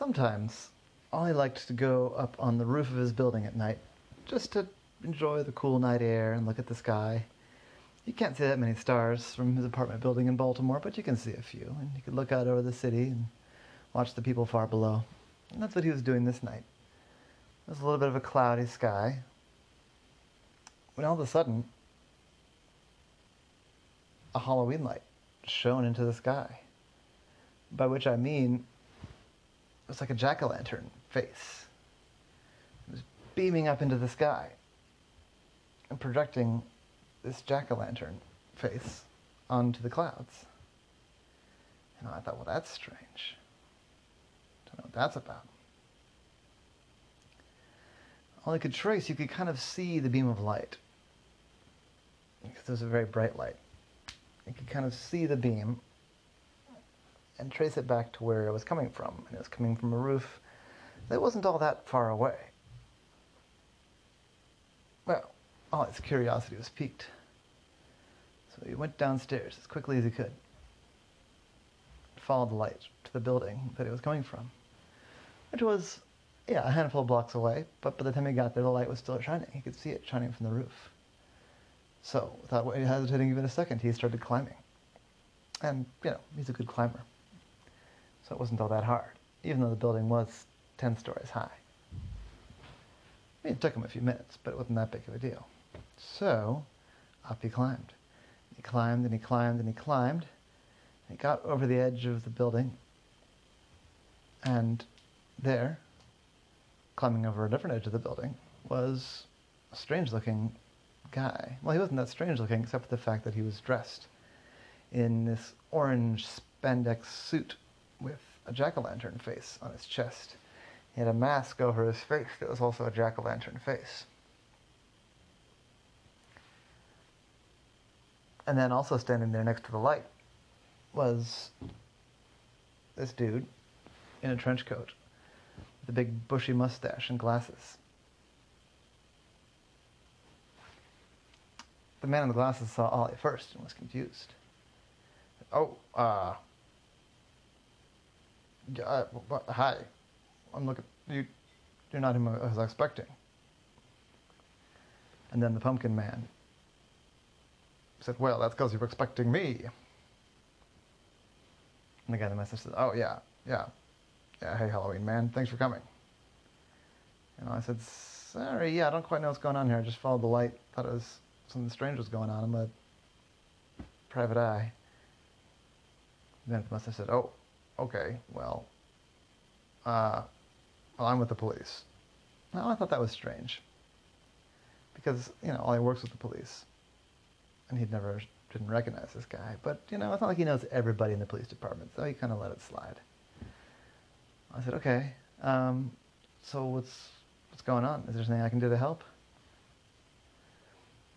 sometimes Ollie liked to go up on the roof of his building at night just to enjoy the cool night air and look at the sky. You can't see that many stars from his apartment building in Baltimore, but you can see a few, and you could look out over the city and watch the people far below. And that's what he was doing this night. It was a little bit of a cloudy sky. When all of a sudden, a Halloween light shone into the sky. By which I mean, was like a jack o' lantern face. It was beaming up into the sky and projecting this jack o' lantern face onto the clouds. And I thought, well, that's strange. Don't know what that's about. Ollie could trace, you could kind of see the beam of light. Because it was a very bright light. You could kind of see the beam and trace it back to where it was coming from. And it was coming from a roof that wasn't all that far away. Well, Ollie's curiosity was piqued. So he went downstairs as quickly as he could, followed the light to the building that it was coming from, which was, yeah, a handful of blocks away, but by the time he got there, the light was still shining. He could see it shining from the roof. So, without hesitating even a second, he started climbing. And, you know, he's a good climber. So it wasn't all that hard, even though the building was 10 stories high. I mean, it took him a few minutes, but it wasn't that big of a deal. So, up he climbed. He climbed and he climbed and he climbed. And he got over the edge of the building. And there, climbing over a different edge of the building, was a strange looking guy. Well, he wasn't that strange looking, except for the fact that he was dressed in this orange spandex suit with a jack o' lantern face on his chest. He had a mask over his face that was also a jack o' lantern face. And then also standing there next to the light was this dude in a trench coat with a big bushy mustache and glasses. The man in the glasses saw Ollie first and was confused. Oh, uh, hi. I'm looking. You, you're not whom I was expecting. And then the pumpkin man said, "Well, that's because you were expecting me." And the guy in the message said, "Oh yeah, yeah, yeah. Hey, Halloween man, thanks for coming." And I said, "Sorry, yeah, I don't quite know what's going on here. I just followed the light. Thought it was something strange was going on. I'm a private eye." And Then the message said, "Oh, okay, well, uh, well, I'm with the police." Well, I thought that was strange because you know, Ollie works with the police, and he'd never didn't recognize this guy. But you know, it's not like he knows everybody in the police department, so he kind of let it slide. I said, "Okay, um, so what's what's going on? Is there anything I can do to help?"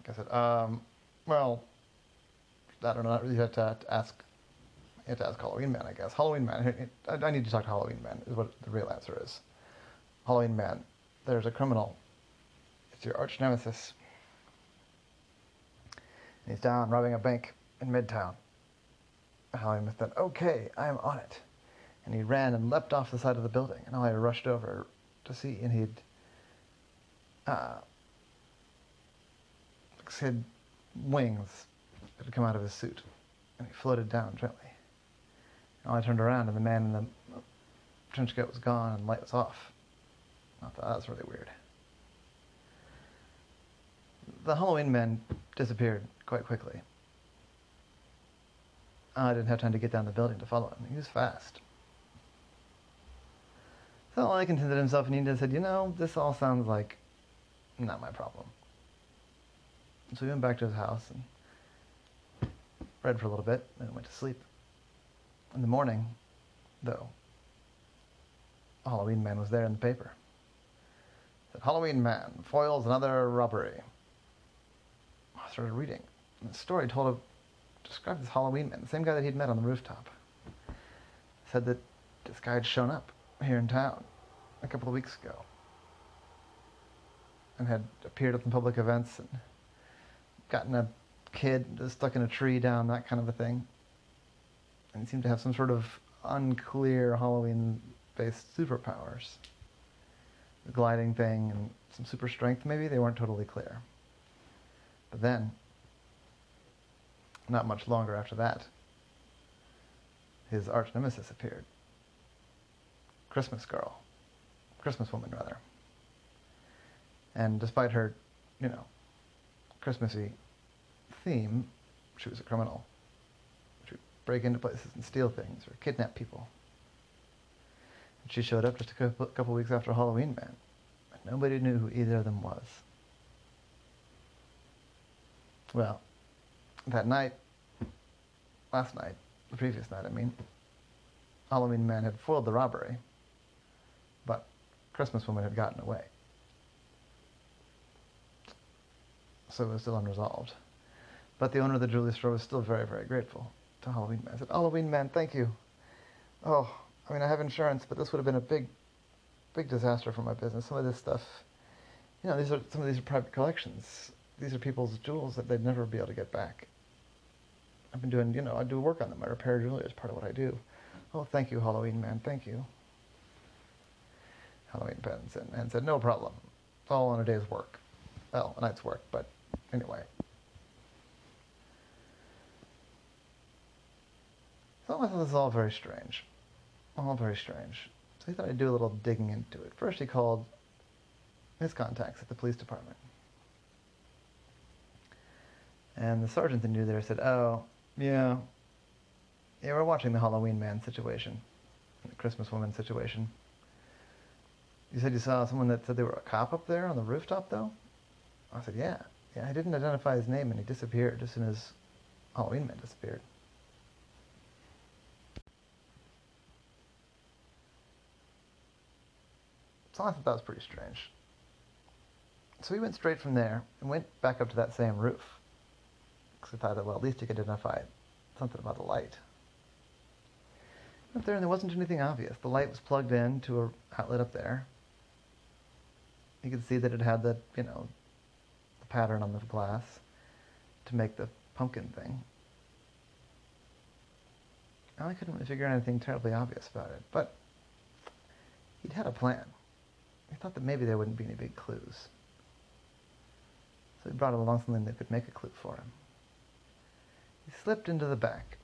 I said, um, "Well, I don't know. You have to ask you have to ask Halloween Man, I guess. Halloween Man, I, I need to talk to Halloween Man, is what the real answer is. Halloween Man, there's a criminal. It's your arch nemesis. And he's down robbing a bank in Midtown. Halloween Man okay, I'm on it. And he ran and leapt off the side of the building. And I rushed over to see, and he'd, uh, had wings that had come out of his suit. And he floated down gently. And I turned around and the man in the trench coat was gone and the light was off. I thought that was really weird. The Halloween man disappeared quite quickly. I didn't have time to get down the building to follow him. He was fast. So I contented himself and he just said, you know, this all sounds like not my problem. So he went back to his house and read for a little bit, then went to sleep. In the morning, though, Halloween Man was there in the paper. It said, Halloween Man foils another robbery. I started reading. And the story told of described this Halloween Man, the same guy that he'd met on the rooftop. Said that this guy had shown up here in town a couple of weeks ago and had appeared at some public events and gotten a kid stuck in a tree down, that kind of a thing and he seemed to have some sort of unclear Halloween based superpowers. The gliding thing and some super strength, maybe, they weren't totally clear. But then, not much longer after that, his arch nemesis appeared. Christmas Girl. Christmas Woman, rather. And despite her, you know, Christmassy theme, she was a criminal. Break into places and steal things or kidnap people. And she showed up just a couple, couple weeks after Halloween Man. And nobody knew who either of them was. Well, that night, last night, the previous night, I mean, Halloween Man had foiled the robbery, but Christmas Woman had gotten away. So it was still unresolved. But the owner of the jewelry store was still very, very grateful to Halloween Man. I said, Halloween Man, thank you. Oh, I mean, I have insurance, but this would have been a big, big disaster for my business. Some of this stuff, you know, these are some of these are private collections. These are people's jewels that they'd never be able to get back. I've been doing, you know, I do work on them. I repair jewelry as part of what I do. Oh, thank you, Halloween Man. Thank you. Halloween said, and said, no problem. All in a day's work. Well, a night's work, but anyway. So I thought this was all very strange. All very strange. So he thought I'd do a little digging into it. First he called his contacts at the police department. And the sergeant that knew there said, oh, yeah, yeah, we're watching the Halloween man situation, the Christmas woman situation. You said you saw someone that said they were a cop up there on the rooftop, though? I said, yeah. Yeah, I didn't identify his name, and he disappeared just as soon as Halloween man disappeared. So I thought that was pretty strange. So we went straight from there and went back up to that same roof. Because we thought that, well, at least you could identify something about the light. Up there, and there wasn't anything obvious. The light was plugged in to a outlet up there. You could see that it had the, you know, the pattern on the glass to make the pumpkin thing. I couldn't really figure anything terribly obvious about it, but he'd had a plan. He thought that maybe there wouldn't be any big clues. So he brought along something that could make a clue for him. He slipped into the back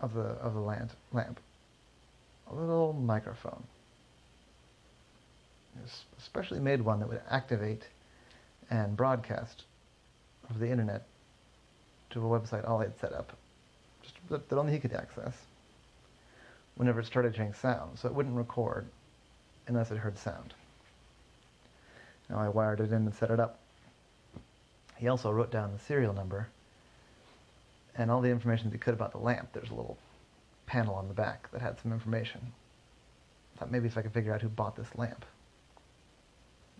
of the of the lamp, lamp a little microphone. A specially made one that would activate and broadcast over the internet to a website Ollie had set up, just that, that only he could access. Whenever it started getting sound, so it wouldn't record unless it heard sound. Now I wired it in and set it up. He also wrote down the serial number and all the information he could about the lamp. There's a little panel on the back that had some information. I thought maybe if I could figure out who bought this lamp,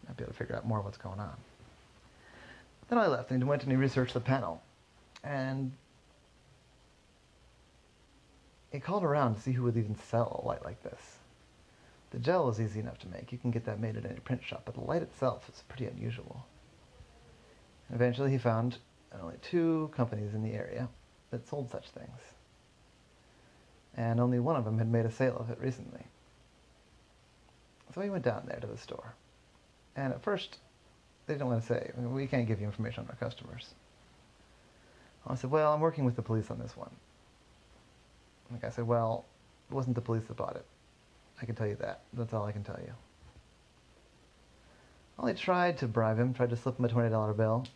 I'd be able to figure out more of what's going on. Then I left and went and he researched the panel. And he called around to see who would even sell a light like this. The gel is easy enough to make. You can get that made at any print shop, but the light itself is pretty unusual. And eventually he found uh, only two companies in the area that sold such things. And only one of them had made a sale of it recently. So he went down there to the store. And at first, they didn't want to say, we can't give you information on our customers. I said, well, I'm working with the police on this one. The guy said, well, it wasn't the police that bought it. I can tell you that. That's all I can tell you. I tried to bribe him, tried to slip him a $20 bill.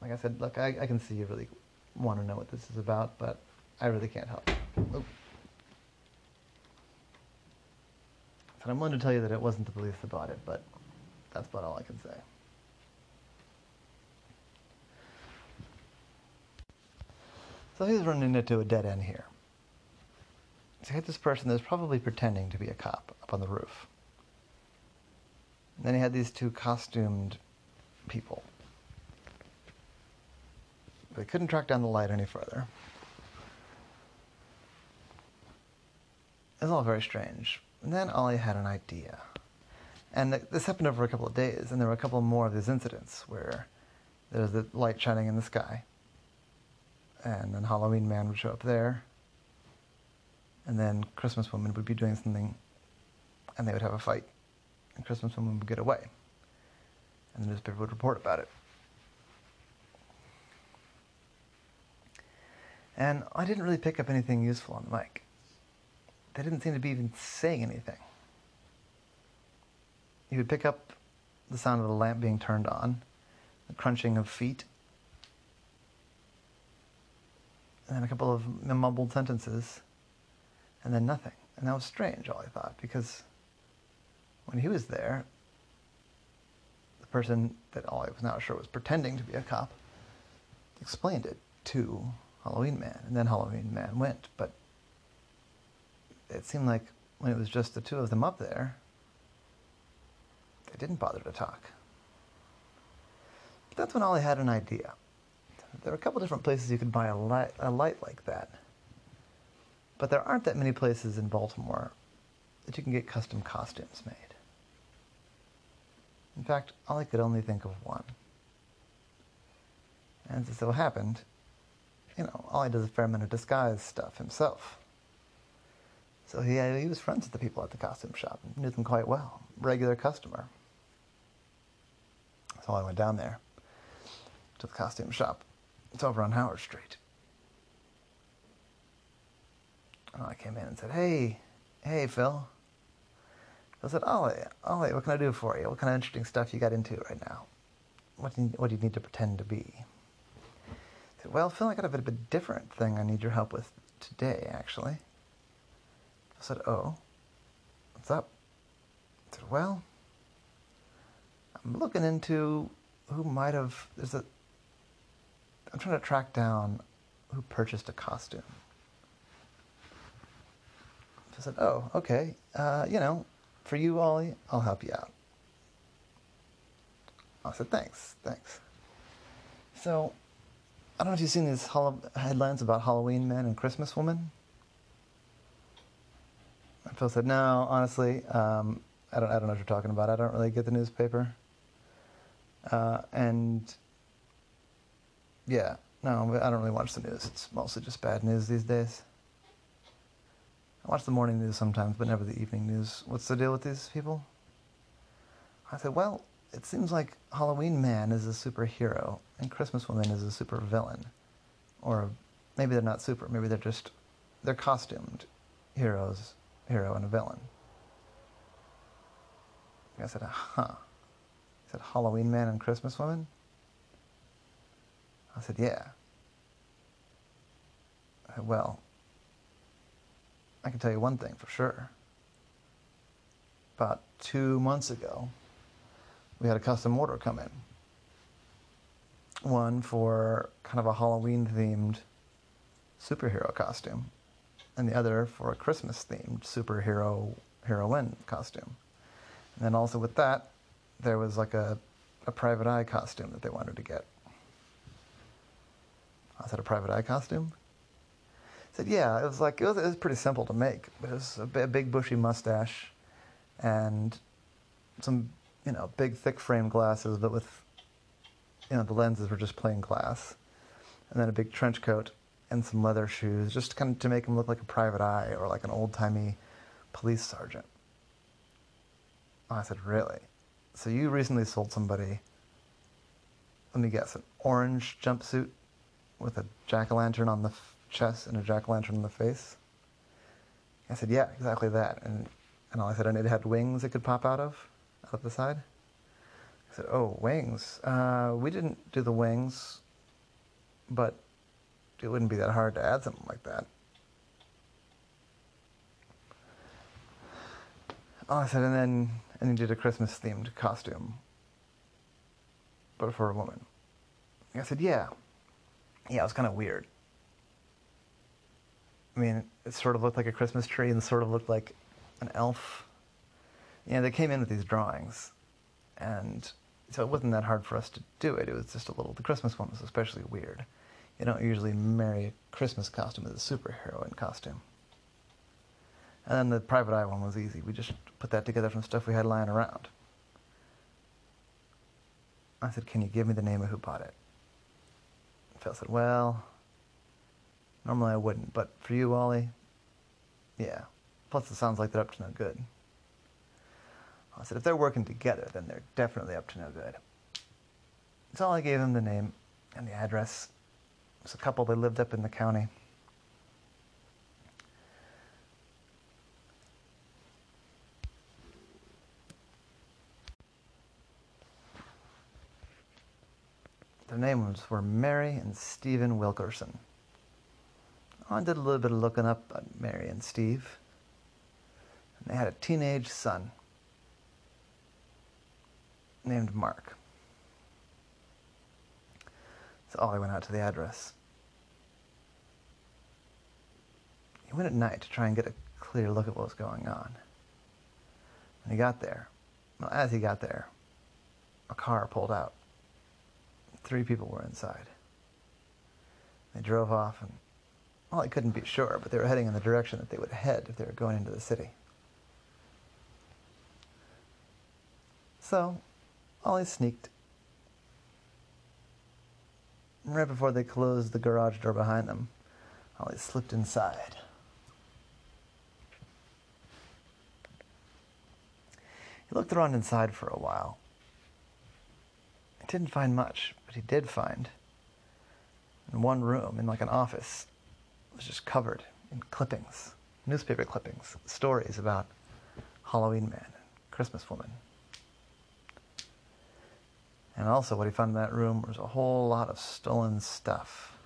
Like I said, look, I, I can see you really want to know what this is about, but I really can't help. Oop. So I'm willing to tell you that it wasn't the police that bought it, but that's about all I can say. So he's running into a dead end here. He had this person that was probably pretending to be a cop up on the roof. And then he had these two costumed people. They couldn't track down the light any further. It was all very strange. And then Ollie had an idea. And this happened over a couple of days, and there were a couple more of these incidents where there was the light shining in the sky, and then Halloween Man would show up there, and then Christmas woman would be doing something, and they would have a fight, and Christmas woman would get away, and the newspaper would report about it. And I didn't really pick up anything useful on the mic. They didn't seem to be even saying anything. You would pick up the sound of the lamp being turned on, the crunching of feet, and then a couple of mumbled sentences, and then nothing. And that was strange, Ollie thought, because when he was there, the person that Ollie was not sure was pretending to be a cop explained it to Halloween Man, and then Halloween Man went. But it seemed like when it was just the two of them up there, they didn't bother to talk. But that's when Ollie had an idea. There are a couple different places you could buy a light, a light like that. But there aren't that many places in Baltimore that you can get custom costumes made. In fact, Ollie could only think of one. And as it so happened, you know, Ollie does a fair amount of disguise stuff himself. So he, uh, he was friends with the people at the costume shop, knew them quite well, regular customer. So I went down there to the costume shop. It's over on Howard Street. And Oh, I came in and said, "Hey, hey, Phil." I said, oh, "Ollie, Ollie, oh, what can I do for you? What kind of interesting stuff you got into right now? What do you, what do you need to pretend to be?" I said, "Well, Phil, I got a bit of a different thing I need your help with today, actually." I said, "Oh, what's up?" I said, "Well." I'm looking into who might have. There's a. I'm trying to track down who purchased a costume. I said, "Oh, okay. Uh, you know, for you, Ollie, I'll help you out." I said, "Thanks, thanks." So, I don't know if you've seen these headlines about Halloween men and Christmas women. And Phil said, "No, honestly, um, I don't. I don't know what you're talking about. I don't really get the newspaper." Uh, and yeah, no, I don't really watch the news. It's mostly just bad news these days. Watch the morning news sometimes, but never the evening news. What's the deal with these people? I said, well, it seems like Halloween Man is a superhero and Christmas Woman is a super villain. Or maybe they're not super, maybe they're just, they're costumed heroes, hero and a villain. I said, huh. He said, Halloween Man and Christmas Woman? I said, yeah. I said, well, I can tell you one thing for sure. About two months ago, we had a custom order come in. One for kind of a Halloween themed superhero costume, and the other for a Christmas themed superhero heroine costume. And then also with that, there was like a, a private eye costume that they wanted to get. I said, a private eye costume? Said, yeah, it was like, it was, it was pretty simple to make. It was a, a big bushy mustache and some, you know, big thick frame glasses, but with, you know, the lenses were just plain glass. And then a big trench coat and some leather shoes, just kind of to make him look like a private eye or like an old timey police sergeant. I said, really? So you recently sold somebody, let me guess, an orange jumpsuit with a jack o' lantern on the chest and a jack o' lantern on the face? I said, yeah, exactly that. And, and Ollie said, and it had wings it could pop out of, out of the side? I said, oh, wings. Uh, we didn't do the wings, but it wouldn't be that hard to add something like that. Oh, I said, and then and he did a Christmas themed costume, but for a woman. I said, yeah. Yeah, it was kind of weird. I mean, it sort of looked like a Christmas tree and sort of looked like an elf. Yeah, they came in with these drawings, and so it wasn't that hard for us to do it. It was just a little. The Christmas one was especially weird. You don't usually marry a Christmas costume with a superhero in costume. And then the private eye one was easy. We just put that together from stuff we had lying around. I said, Can you give me the name of who bought it? Phil said, Well, normally I wouldn't, but for you, Ollie, Yeah. Plus, it sounds like they're up to no good. I said, if they're working together, then they're definitely up to no good. So I gave him the name and the address. It was a couple that lived up in the county. Their names were Mary and Stephen Wilkerson. I did a little bit of looking up on Mary and Steve. And they had a teenage son named Mark. So Ollie went out to the address. He went at night to try and get a clear look at what was going on. When he got there, well, as he got there, a car pulled out. Three people were inside. They drove off, and well, I couldn't be sure, but they were heading in the direction that they would head if they were going into the city. So, Ollie sneaked. Right before they closed the garage door behind them, Ollie slipped inside. He looked around inside for a while. He didn't find much, but he did find in one room, in like an office, was just covered in clippings, newspaper clippings, stories about Halloween Man, and Christmas Woman. And also, what he found in that room was a whole lot of stolen stuff.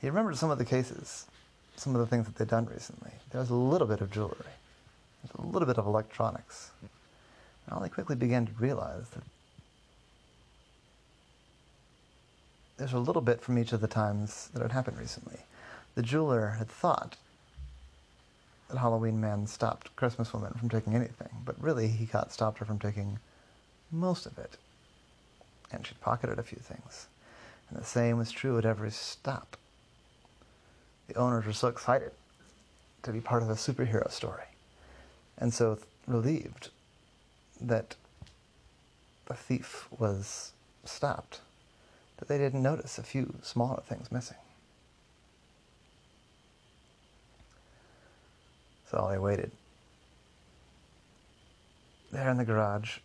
He remembered some of the cases, some of the things that they'd done recently. There was a little bit of jewelry, a little bit of electronics. And Ollie quickly began to realize that there's a little bit from each of the times that had happened recently. The jeweler had thought that Halloween Man stopped Christmas Woman from taking anything, but really he got stopped her from taking most of it. And she'd pocketed a few things. And the same was true at every stop. The owners were so excited to be part of a superhero story, and so relieved that the thief was stopped that they didn't notice a few smaller things missing. So they waited. There in the garage,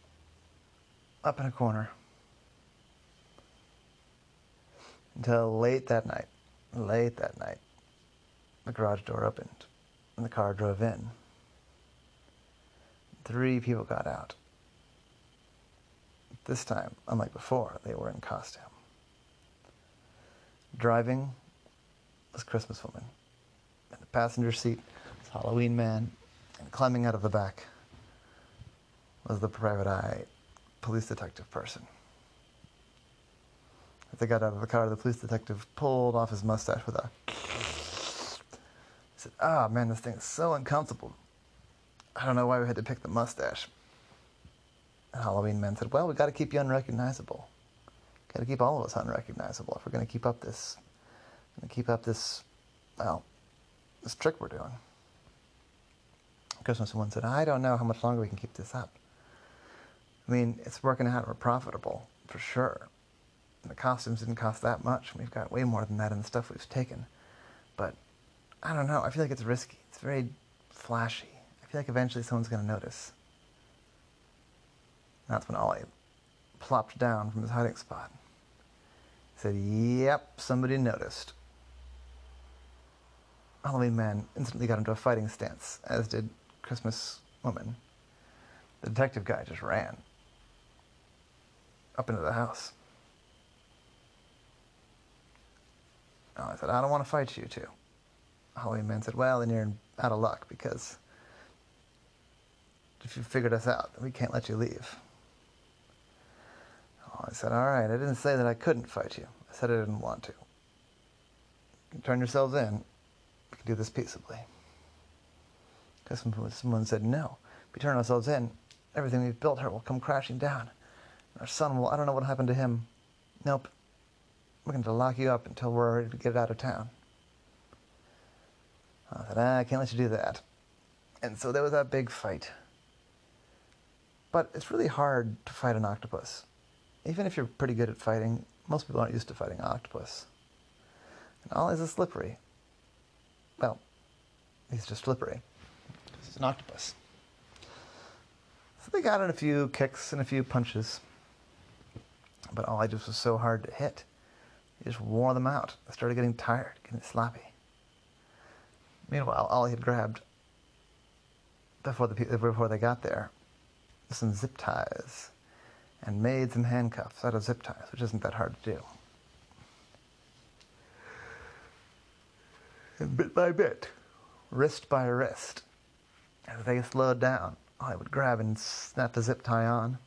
up in a corner, until late that night. Late that night, the garage door opened and the car drove in. Three people got out. This time, unlike before, they were in costume. Driving was Christmas Woman. In the passenger seat was Halloween Man. And climbing out of the back was the private eye police detective person. As they got out of the car, the police detective pulled off his mustache with a. He said, Ah, man, this thing is so uncomfortable. I don't know why we had to pick the mustache. And Halloween Man said, Well, we got to keep you unrecognizable. Got to keep all of us unrecognizable if we're going to keep up this, going to keep up this, well, this trick we're doing. Christmas one said, I don't know how much longer we can keep this up. I mean, it's working out. We're profitable for sure. The costumes didn't cost that much. We've got way more than that in the stuff we've taken. But I don't know. I feel like it's risky. It's very flashy. I feel like eventually someone's going to notice. That's when Ollie plopped down from his hiding spot. Said, Yep, somebody noticed. Halloween Man instantly got into a fighting stance, as did Christmas Woman. The detective guy just ran up into the house. Oh, I said, I don't want to fight you two. Halloween Man said, Well, then you're out of luck because if you figured us out, we can't let you leave. I said, All right, I didn't say that I couldn't fight you. I said I didn't want to. You turn yourselves in. We can do this peaceably. Because someone said, No. If we turn ourselves in, everything we've built here will come crashing down. Our son will, I don't know what happened to him. Nope. We're going to lock you up until we're ready to get out of town. I said, ah, I can't let you do that. And so there was that big fight. But it's really hard to fight an octopus. Even if you're pretty good at fighting, most people aren't used to fighting an octopus. And Ollie's a slippery. well, he's just slippery. He's an octopus. So they got in a few kicks and a few punches. But Ollie just was so hard to hit. He just wore them out. I started getting tired, getting sloppy. Meanwhile, Ollie had grabbed, before, the, before they got there, some zip ties and made some handcuffs out of zip ties, which isn't that hard to do. And bit by bit, wrist by wrist, as they slowed down, I would grab and snap the zip tie on.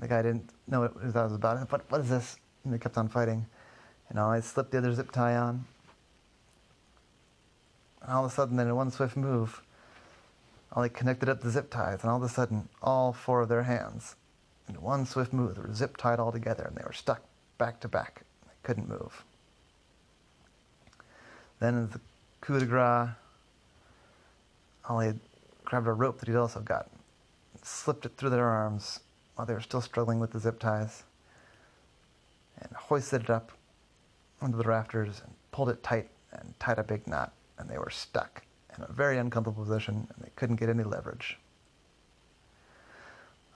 The guy didn't know what that was about. What, what is this? And they kept on fighting. And I slipped the other zip tie on. And all of a sudden, then in one swift move, Ollie connected up the zip ties, and all of a sudden, all four of their hands, in one swift move, they were zip tied all together, and they were stuck back to back. They couldn't move. Then, in the coup de grace, Ollie grabbed a rope that he'd also got, slipped it through their arms while they were still struggling with the zip ties, and hoisted it up onto the rafters and pulled it tight and tied a big knot, and they were stuck in a very uncomfortable position and they couldn't get any leverage.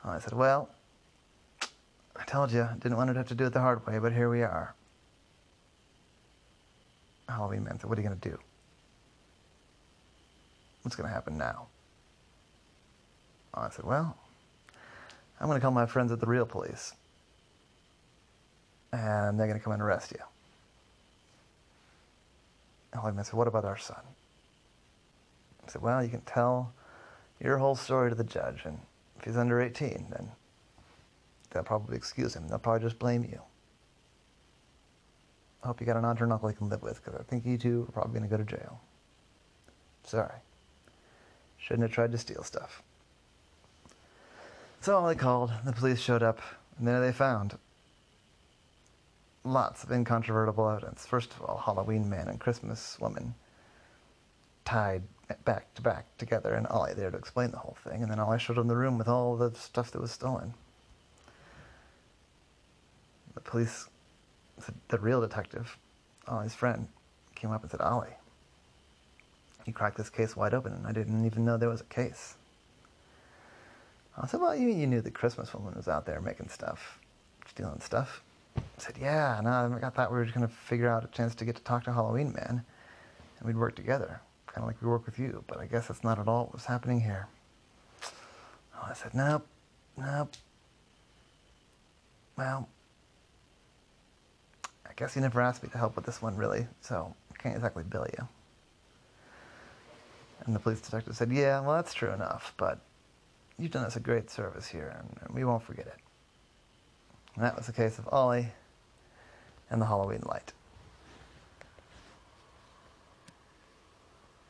I said, Well, I told you, didn't want to have to do it the hard way, but here we are. Halloween man said, What are you going to do? What's going to happen now? I said, Well, I'm going to call my friends at the real police. And they're going to come and arrest you. Halloween man said, What about our son? I said, Well, you can tell your whole story to the judge, and if he's under 18, then they'll probably excuse him. They'll probably just blame you. I hope you got an aunt or uncle you can live with, because I think you two are probably going to go to jail. Sorry. Shouldn't have tried to steal stuff. So they called, the police showed up, and there they found lots of incontrovertible evidence. First of all, Halloween man and Christmas woman tied back to back together, and Ollie there to explain the whole thing. And then Ollie showed him the room with all the stuff that was stolen. Police, the real detective, Ollie's friend, came up and said, Ollie, you cracked this case wide open, and I didn't even know there was a case. I said, Well, you, you knew the Christmas woman was out there making stuff, stealing stuff. I said, Yeah, no, I thought we were going to figure out a chance to get to talk to Halloween Man, and we'd work together kind of like we work with you, but I guess that's not at all what was happening here. I said, nope, nope. Well, guess you never asked me to help with this one, really, so I can't exactly bill you. And the police detective said, yeah, well, that's true enough, but you've done us a great service here, and we won't forget it. And that was the case of Ollie and the Halloween light.